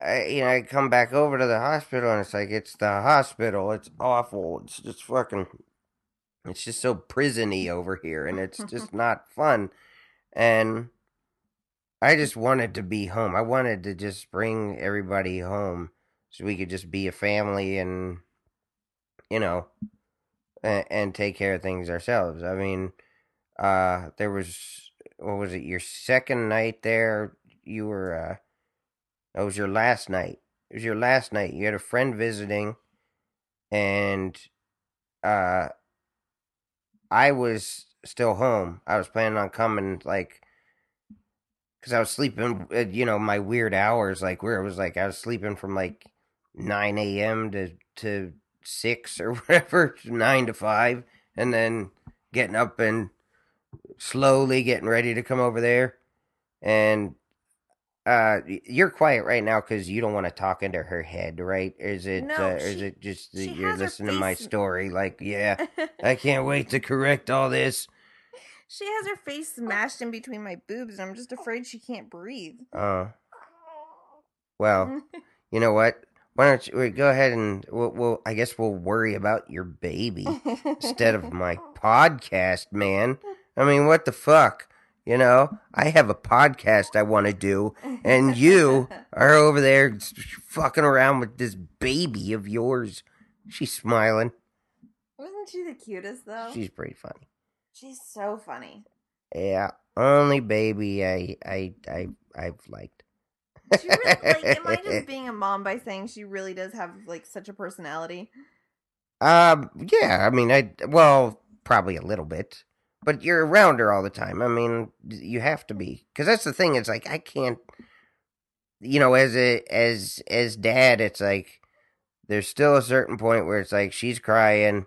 I, you know, I come back over to the hospital and it's like it's the hospital. It's awful. It's just fucking. It's just so prisony over here, and it's just *laughs* not fun. And I just wanted to be home. I wanted to just bring everybody home so we could just be a family and you know and, and take care of things ourselves. I mean, uh there was what was it? Your second night there, you were uh that was your last night. It was your last night. You had a friend visiting and uh I was still home. I was planning on coming like because I was sleeping, at, you know, my weird hours, like where it was like I was sleeping from like nine a.m. to to six or *laughs* whatever, nine to five, and then getting up and slowly getting ready to come over there. And uh, you're quiet right now because you don't want to talk into her head, right? Is it? No, uh, she, is it just that you're listening to my story? Like, yeah, I *laughs* can't wait to correct all this. She has her face smashed in between my boobs, and I'm just afraid she can't breathe. Uh. Well, *laughs* you know what? Why don't you go ahead and we'll, we'll I guess we'll worry about your baby *laughs* instead of my podcast, man. I mean, what the fuck? You know, I have a podcast I want to do, and you *laughs* are over there fucking around with this baby of yours. She's smiling. Wasn't she the cutest though? She's pretty funny. She's so funny. Yeah, only baby I I I I've liked. She really, like, am I just *laughs* being a mom by saying she really does have like such a personality? Um, yeah. I mean, I well, probably a little bit, but you're around her all the time. I mean, you have to be because that's the thing. It's like I can't, you know, as a as as dad, it's like there's still a certain point where it's like she's crying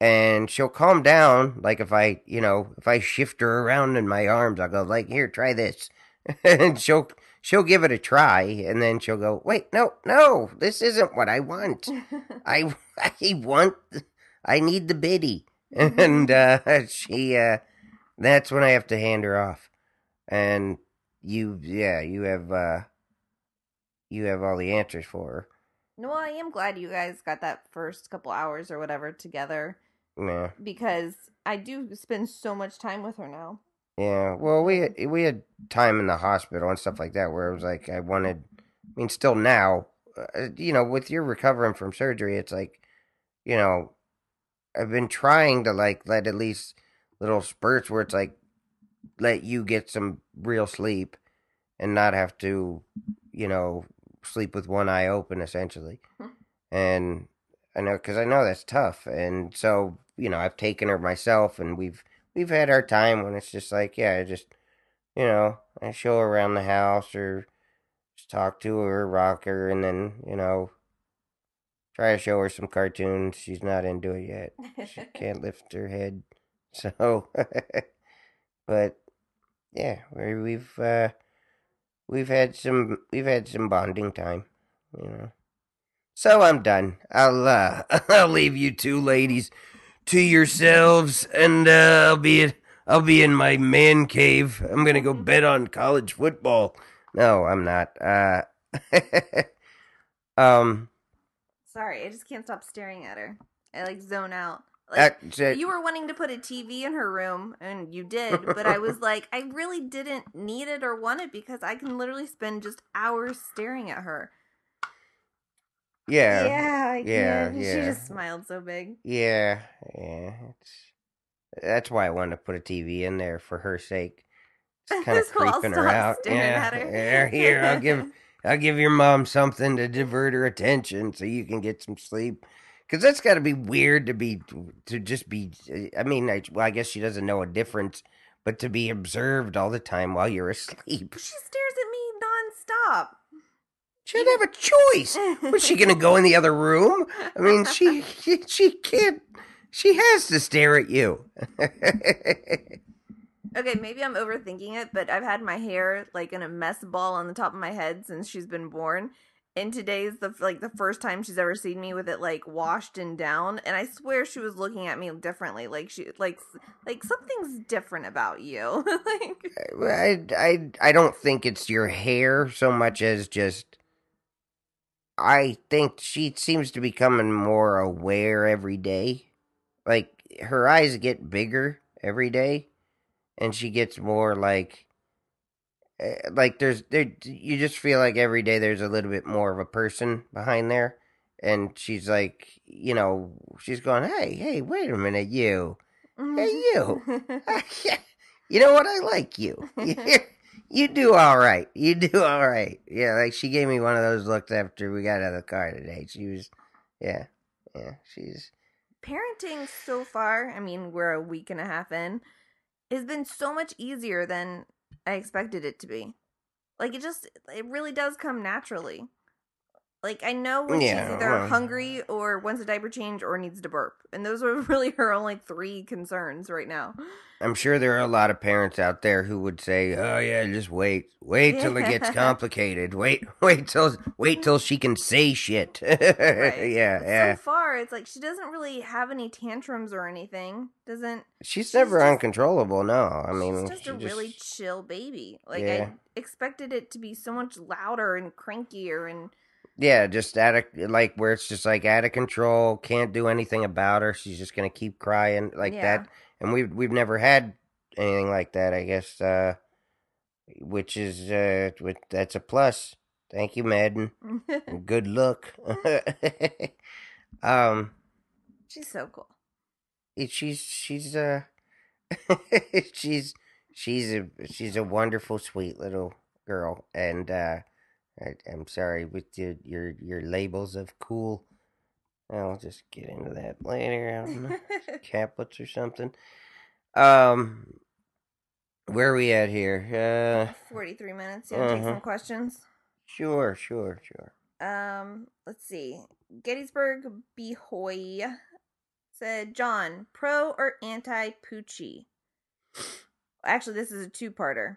and she'll calm down. Like if I, you know, if I shift her around in my arms, I'll go like, "Here, try this," *laughs* and she'll she'll give it a try, and then she'll go, "Wait, no, no, this isn't what I want. *laughs* I *laughs* I want, I need the biddy," *laughs* and uh, she, uh, that's when I have to hand her off, and you, yeah, you have, uh, you have all the answers for her. No, I am glad you guys got that first couple hours or whatever together yeah. Because I do spend so much time with her now. Yeah. Well, we had, we had time in the hospital and stuff like that where it was like I wanted. I mean, still now, uh, you know, with your recovering from surgery, it's like, you know, I've been trying to like let at least little spurts where it's like let you get some real sleep and not have to, you know, sleep with one eye open essentially. Hmm. and I know because I know that's tough, and so you know I've taken her myself, and we've we've had our time when it's just like yeah, just you know, I show her around the house or just talk to her, rock her, and then, you know, try to show her some cartoons. She's not into it yet. She *laughs* can't lift her head. *laughs* So, but yeah, we- we've uh, we've had some we've had some bonding time, you know. So I'm done. I'll uh, *laughs* I'll leave you two ladies to yourselves, and uh, I'll be I'll be in my man cave. I'm gonna go bet on college football. No, I'm not. Uh, um, Sorry, I just can't stop staring at her. I like zone out. Like you were wanting to put a TV in her room, and you did, *laughs* but I was like, I really didn't need it or want it because I can literally spend just hours staring at her. yeah, yeah, I yeah, can. She just smiled so big. Yeah, yeah. It's that's why I wanted to put a TV in there for her sake. It's *laughs* kind of creeping her out. Yeah, at her. yeah. Here, I'll give *laughs* I'll give your mom something to divert her attention so you can get some sleep. Because that's got to be weird to be to just be. I mean, I, well, I guess she doesn't know a difference, but to be observed all the time while you're asleep, She stares at me nonstop. she doesn't have a choice. Was she gonna go in the other room? I mean, she she, *laughs* she can't. She has to stare at you. *laughs* Okay, maybe I'm overthinking it, but I've had my hair like in a mess ball on the top of my head since she's been born. And today's the like the first time she's ever seen me with it like washed and down, and I swear she was looking at me differently. Like she like like something's different about you. *laughs* like I, I, I don't think it's your hair so much as just. I think she seems to be becoming more aware every day. Like her eyes get bigger every day, and she gets more like. eh, Like there's there, you just feel like every day there's a little bit more of a person behind there, and she's like, you know, she's going, hey, hey, wait a minute, you, Hey, you. *laughs* *laughs* you know what? I like *laughs* you. you do all right. You do all right. Yeah, like she gave me one of those looks after we got out of the car today. She was, yeah, yeah. She's Parenting so far, I mean, we're a week and a half in, has been so much easier than I expected it to be. Like it just it really does come naturally. Like I know when Yeah, she's either well- hungry or wants a diaper change or needs to burp. And those are *laughs* really her only three concerns right now. I'm sure there are a lot of parents out there who would say, "Oh yeah, just wait, wait till it gets *laughs* complicated. Wait, *laughs* wait till, wait till she can say shit." Right. yeah, But yeah. So far it's like she doesn't really have any tantrums or anything. Doesn't She's she's never just- uncontrollable. No, I mean, she's just she a really chill baby. Like Yeah. I expected it to be so much louder and crankier and Yeah, just out of like where it's just like out of control, can't do anything about her. She's just gonna keep crying like Yeah. that. And we've we've never had anything like that, I guess. Uh which is uh which, that's a plus. Thank you, Madden. And *laughs* Good luck. *laughs* um she's so cool. it- she's she's uh *laughs* she's she's a she's a wonderful sweet little girl and uh I, i'm sorry with your your your labels of cool i'll just get into that later i don't know *laughs* caplets or something um where are we at here uh 43 minutes. You want to take Uh-huh. some questions? sure sure sure Um, let's see. Gettysburg Behoy said, John, pro or anti Poochie? Actually, this is a two parter.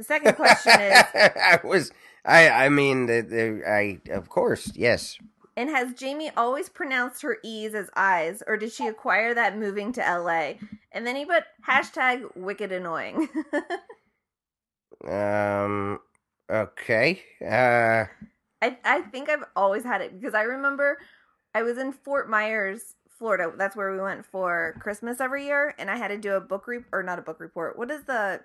The second question is, *laughs* i was i i mean the, the i of course yes and has Jamie always pronounced her E's as I's, or did she acquire that moving to LA? And then he put hashtag wicked annoying. um okay uh I I think I've always had it because I remember I was in Fort Myers, Florida. That's where we went for Christmas every year, and I had to do a book re or not a book report. What is the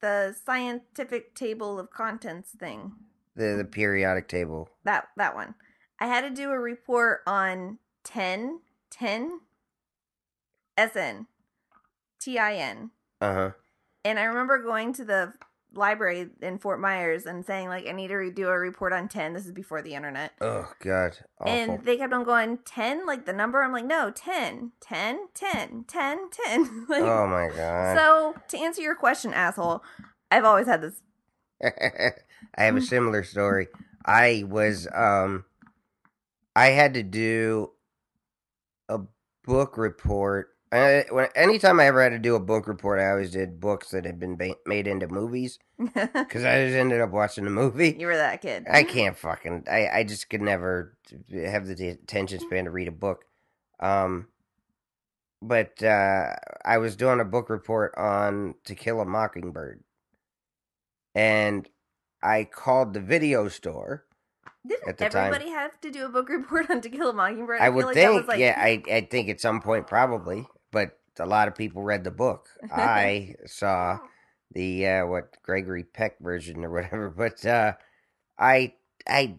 the scientific table of contents thing? the the periodic table That that one. I had to do a report on 10 10 SN TIN. uh-huh And I remember going to the library in Fort Myers and saying like I need to do a report on 10. This is before the internet. Oh God, awful. And they kept on going 10, like the number. I'm like, no, 10, 10, 10, 10, 10. *laughs* like, oh my God. so to answer your question, asshole, I've always had this. *laughs* I have a similar story. I was um I had to do a book report. I, when, anytime I ever had to do a book report, I always did books that had been ba- made into movies *laughs* because I just ended up watching the movie. you were that kid. I can't fucking. I I just could never have the attention span to read a book. Um, but uh, I was doing a book report on To Kill a Mockingbird, and I called the video store. Didn't at the time. everybody have to do a book report on To Kill a Mockingbird? I, feel would like that think, was like yeah, I I think at some point probably, but a lot of people read the book. *laughs* I saw the uh, what Gregory Peck version or whatever, *laughs* but uh, I I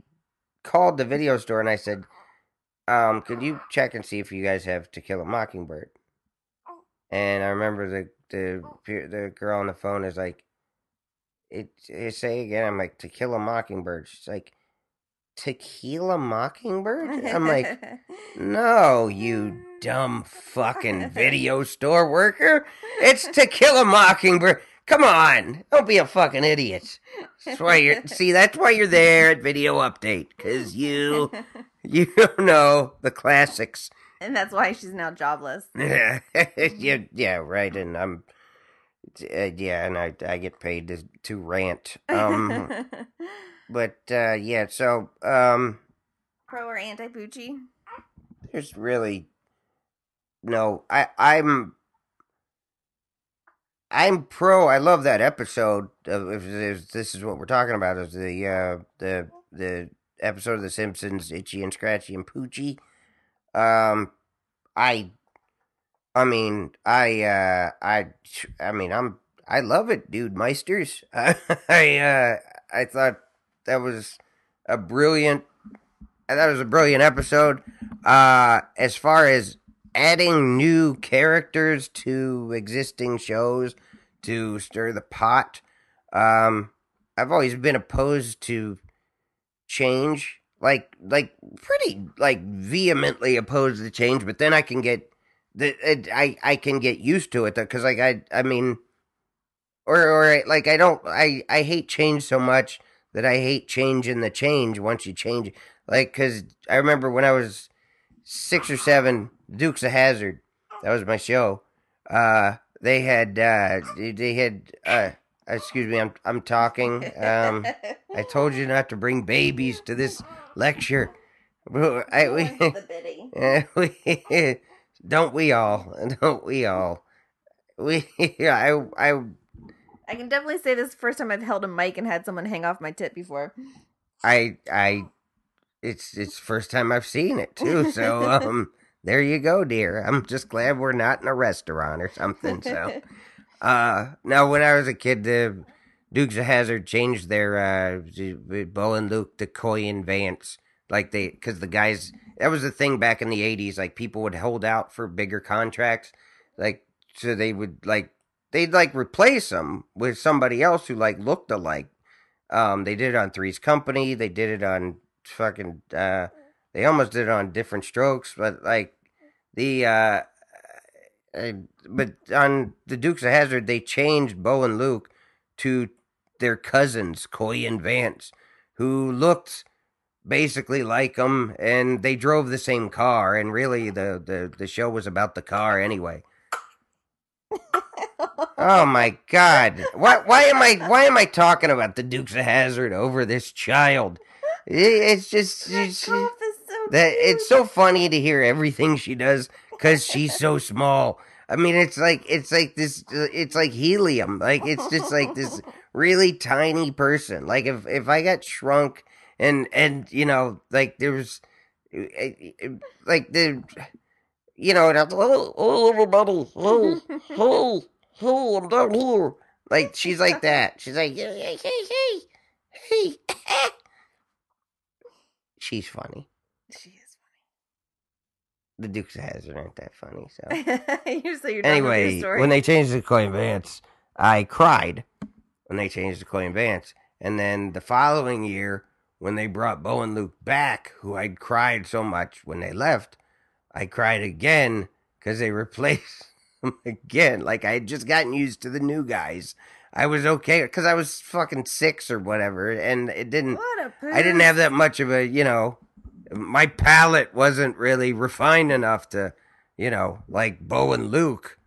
called the video store and I said, um, "Could you check and see if you guys have To Kill a Mockingbird?" And I remember the the the girl on the phone is like, "It, it say again." I'm like, "To Kill a Mockingbird." She's like, "Tequila Mockingbird?" *laughs* I'm like. No, you dumb fucking video store worker. It's Tequila mockingbird. Come on, don't be a fucking idiot. That's why you're see. That's why you're there at Video Update because you *laughs* you *laughs* know the classics. and that's why she's now jobless. yeah, yeah, right. And I'm uh, yeah, and I I get paid to to rant. Um, but uh, yeah, so um. Pro or anti Poochie? there's really no i i'm i'm pro i love that episode of if, if this is what we're talking about is the uh the the episode of the simpsons itchy and scratchy and poochie um i i mean i uh i i mean i'm i love it dude meisters *laughs* i uh i thought that was a brilliant that was a brilliant episode uh, as far as adding new characters to existing shows to stir the pot, um, I've always been opposed to change. Like, like pretty like vehemently opposed to change. But then I can get the it, I I can get used to it because like I I mean, or or like I don't I I hate change so much that I hate change in the change once you change. Like, cause I remember when I was six or seven, Dukes of Hazzard. That was my show. Uh, they had uh, they had uh, excuse me, I'm I'm talking. Um, *laughs* I told you not to bring babies to this lecture. *laughs* I, we, the biddy. uh, *laughs* we, don't we all? Don't we all? We yeah, I I I can definitely say this is the first time I've held a mic and had someone hang off my tip before. I I it's it's first time I've seen it too. So um *laughs* there you go, dear. I'm just glad we're not in a restaurant or something. So *laughs* uh now when I was a kid the Dukes of Hazzard changed their uh Bo and Luke to Coy and Vance like they cuz the guys that was the thing back in the 80s like people would hold out for bigger contracts like so they would like they'd like replace them with somebody else who like looked alike. Um they did it on Three's Company. They did it on fucking uh they almost did it on different strokes but like the uh uh, but on the Dukes of Hazzard they changed Bo and Luke to their cousins Coy and Vance who looked basically like them and they drove the same car and really the the, the show was about the car anyway *laughs* oh my god. Why why am i why am i talking about the dukes of hazzard over this child? It- it's just That it's, so *laughs* that it's so funny to hear everything she does because she's so small. I mean it's like it's like this it's like helium. Like it's just like this *laughs* really tiny person. Like if if i got shrunk and and you know like there was eh, eh, like the you know and I'm, oh, oh everybody oh oh oh i'm down here like *laughs* she's like that she's like hey hey hey hey hey *laughs* she's funny She is funny. the dukes of hazzard aren't that funny so *laughs* funny. you so you're done your anyway, when they changed the Coin Vance, I cried when they changed the Coin Vance. And then the following year, when they brought Bo and Luke back, who I'd cried so much when they left, I cried again because they replaced *laughs* again. Like I had just gotten used to the new guys. I was okay because I was fucking six or whatever, and it didn't. I didn't have that much of a, you know, my palate wasn't really refined enough to, you know, like Bo and Luke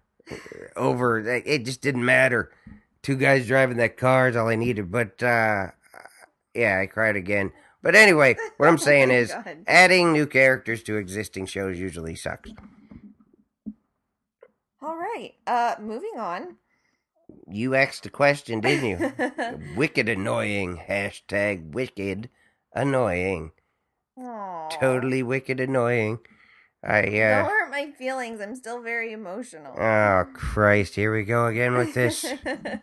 over. It just didn't matter. Two guys driving that car is all I needed. But uh, yeah, I cried again. But anyway, what I'm saying *laughs* Oh is, God. adding new characters to existing shows usually sucks. All right. Uh, moving on. You asked a question, didn't you? *laughs* wicked annoying. Hashtag wicked annoying. Aw. Totally wicked annoying. I Don't uh hurt my feelings. I'm still very emotional. Oh Christ, here we go again with this.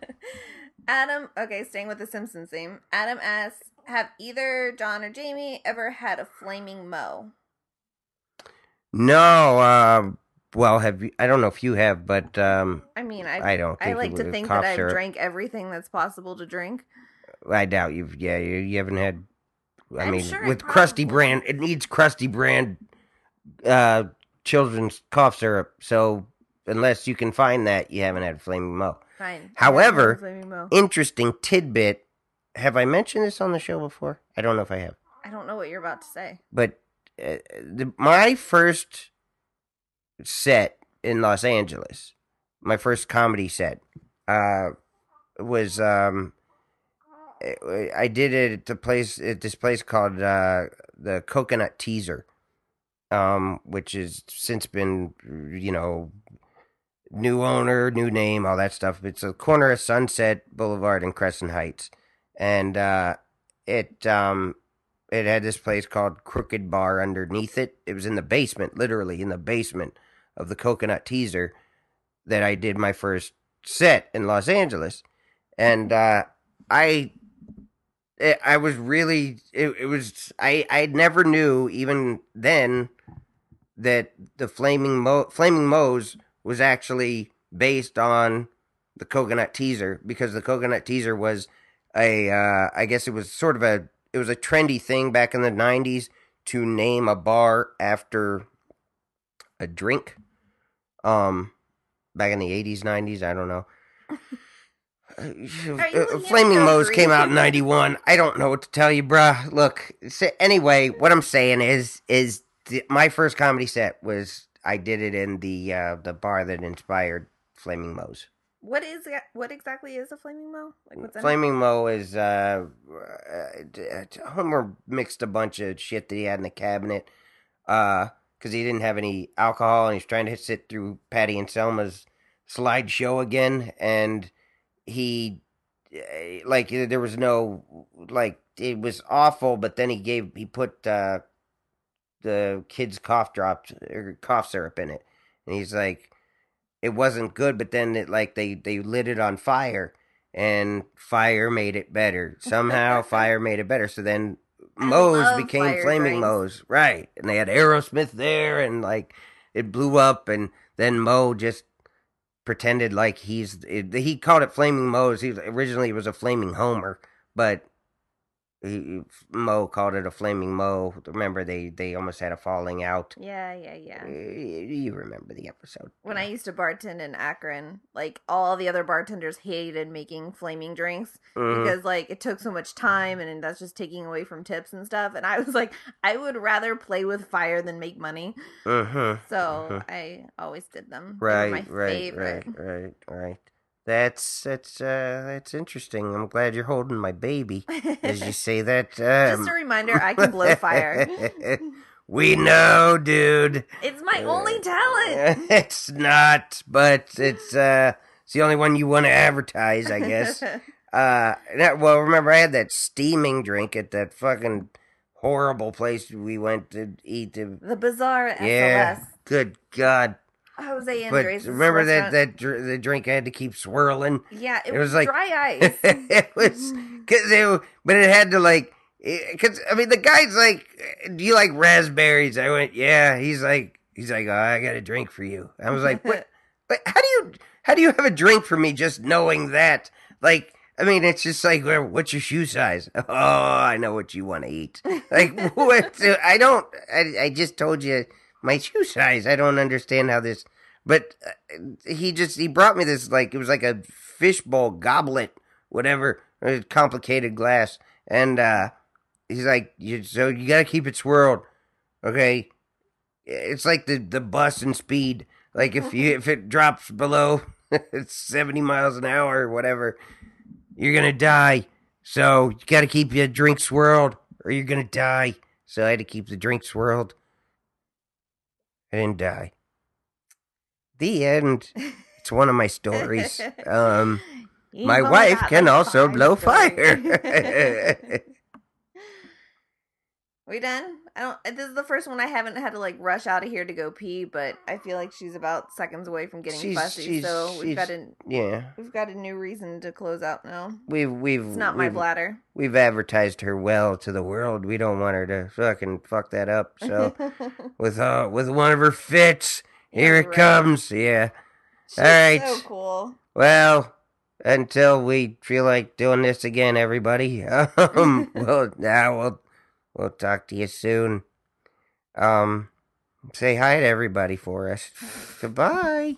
*laughs* Adam, okay, staying with the Simpsons theme. Adam asks, have either John or Jamie ever had a flaming Moe? no, uh well have you I don't know if you have, but um I mean, I I don't I like to think that I've syrup. drank everything that's possible to drink. I doubt you've yeah, you, you haven't had I I'm mean sure with Krusty brand it needs Krusty brand uh children's cough syrup, so unless you can find that, you haven't had flaming Moe. Fine. However, Flaming Moe. Interesting tidbit. Have I mentioned this on the show before? I don't know if I have. I don't know what you're about to say. but uh, the, my first set in Los Angeles, my first comedy set, uh, was um, I- did it at the place at this place called uh, the Coconut Teaser, um, which has since been you know new owner, new name, all that stuff. It's a corner of Sunset Boulevard and Crescent Heights, and uh, it um, it had this place called Crooked Bar underneath it. It was in the basement, literally in the basement of the Coconut Teaser that I did my first set in Los Angeles. And uh I I was really it, it was I I never knew even then that the Flaming Moe Flaming Moe's was actually based on the Coconut Teaser because the Coconut Teaser was a uh I guess it was sort of a it was a trendy thing back in the 90s to name a bar after a drink um back in the 80s 90s i don't know. Uh, flaming moe's came out in 91 i don't know what to tell you bruh. Look so anyway what i'm saying is is the, my first comedy set was i did it in the uh the bar that inspired flaming moe's. What is it- what exactly is a flaming Moe? Like what's in? Flaming Moe is uh, uh, Homer mixed a bunch of shit that he had in the cabinet, uh, because he didn't have any alcohol and he's trying to sit through Patty and Selma's slideshow again, and he uh, like there was no like it was awful, but then he gave he put uh the kids cough drops or cough syrup in it, and he's like it wasn't good, but then it like they they lit it on fire and fire made it better. *laughs* Somehow fire made it better. So then Moe's became Flaming. Moe's. Right. And they had Aerosmith there and like it blew up and then Moe just pretended like he's it, he called it Flaming Moe's. He originally it was a Flaming Homer, but he, Moe called it a Flaming Moe. Remember they they almost had a falling out. Yeah, yeah, yeah. You remember the episode. When I used to bartend in Akron, like all the other bartenders hated making flaming drinks Mhm. because like it took so much time and that's just taking away from tips and stuff. And I was like, I would rather play with fire than make money. Mhm. So Mhm. I always did them. Right, right, favorite. right, right, right. That's that's uh that's interesting. I'm glad you're holding my baby, as you *laughs* say that. Um, Just a reminder, I can blow fire. *laughs* *laughs* we know, dude. It's my only talent. it's not, but it's uh it's the only one you want to advertise, I guess. uh, that, well, remember I had that steaming drink at that fucking horrible place we went to eat. The, the Bazaar at yeah, SLS. good God. Jose Andres. remember that that dr- the drink I had to keep swirling. Yeah, it, it was, was like- dry *laughs* ice. it was mm-hmm. because it, but it had to like eh, because I mean the guy's like, eh, do you like raspberries? I went, yeah. He's like, he's like, oh, I got a drink for you. I was like, what? *laughs* But how do you how do you have a drink for me just knowing that? Like, I mean, it's just like, well, what's your shoe size? *laughs* Oh, I know what you want to eat. Like, what? I don't. I, I just told you my shoe size. I don't understand how this. But uh, he just he brought me this like it was like a fishbowl goblet, whatever, complicated glass, and uh, he's like, you, so you gotta keep it swirled, okay? It's like the the bus and speed. Like if you if it drops below *laughs* seventy miles an hour or whatever, you're gonna die. So you gotta keep your drink swirled, or you're gonna die. So I had to keep the drink swirled. I didn't die. The end. It's one of my stories. Um, *laughs* my wife can also blow stories. fire. *laughs* *laughs* we done? I don't. This is the first one I haven't had to like rush out of here to go pee, but I feel like she's about seconds away from getting She's- fussy. she's- so we've got a yeah, we've got a new reason to close out now. we've we've It's not my we've, bladder. we've advertised her well to the world. We don't want her to fucking fuck that up. *laughs* So with uh with one of her fits, here it right. comes. Yeah. She's All right. so cool. Well, until we feel like doing this again, everybody. *laughs* Um, *laughs* well, now we'll we'll talk to you soon. Um, say hi to everybody for us. Goodbye.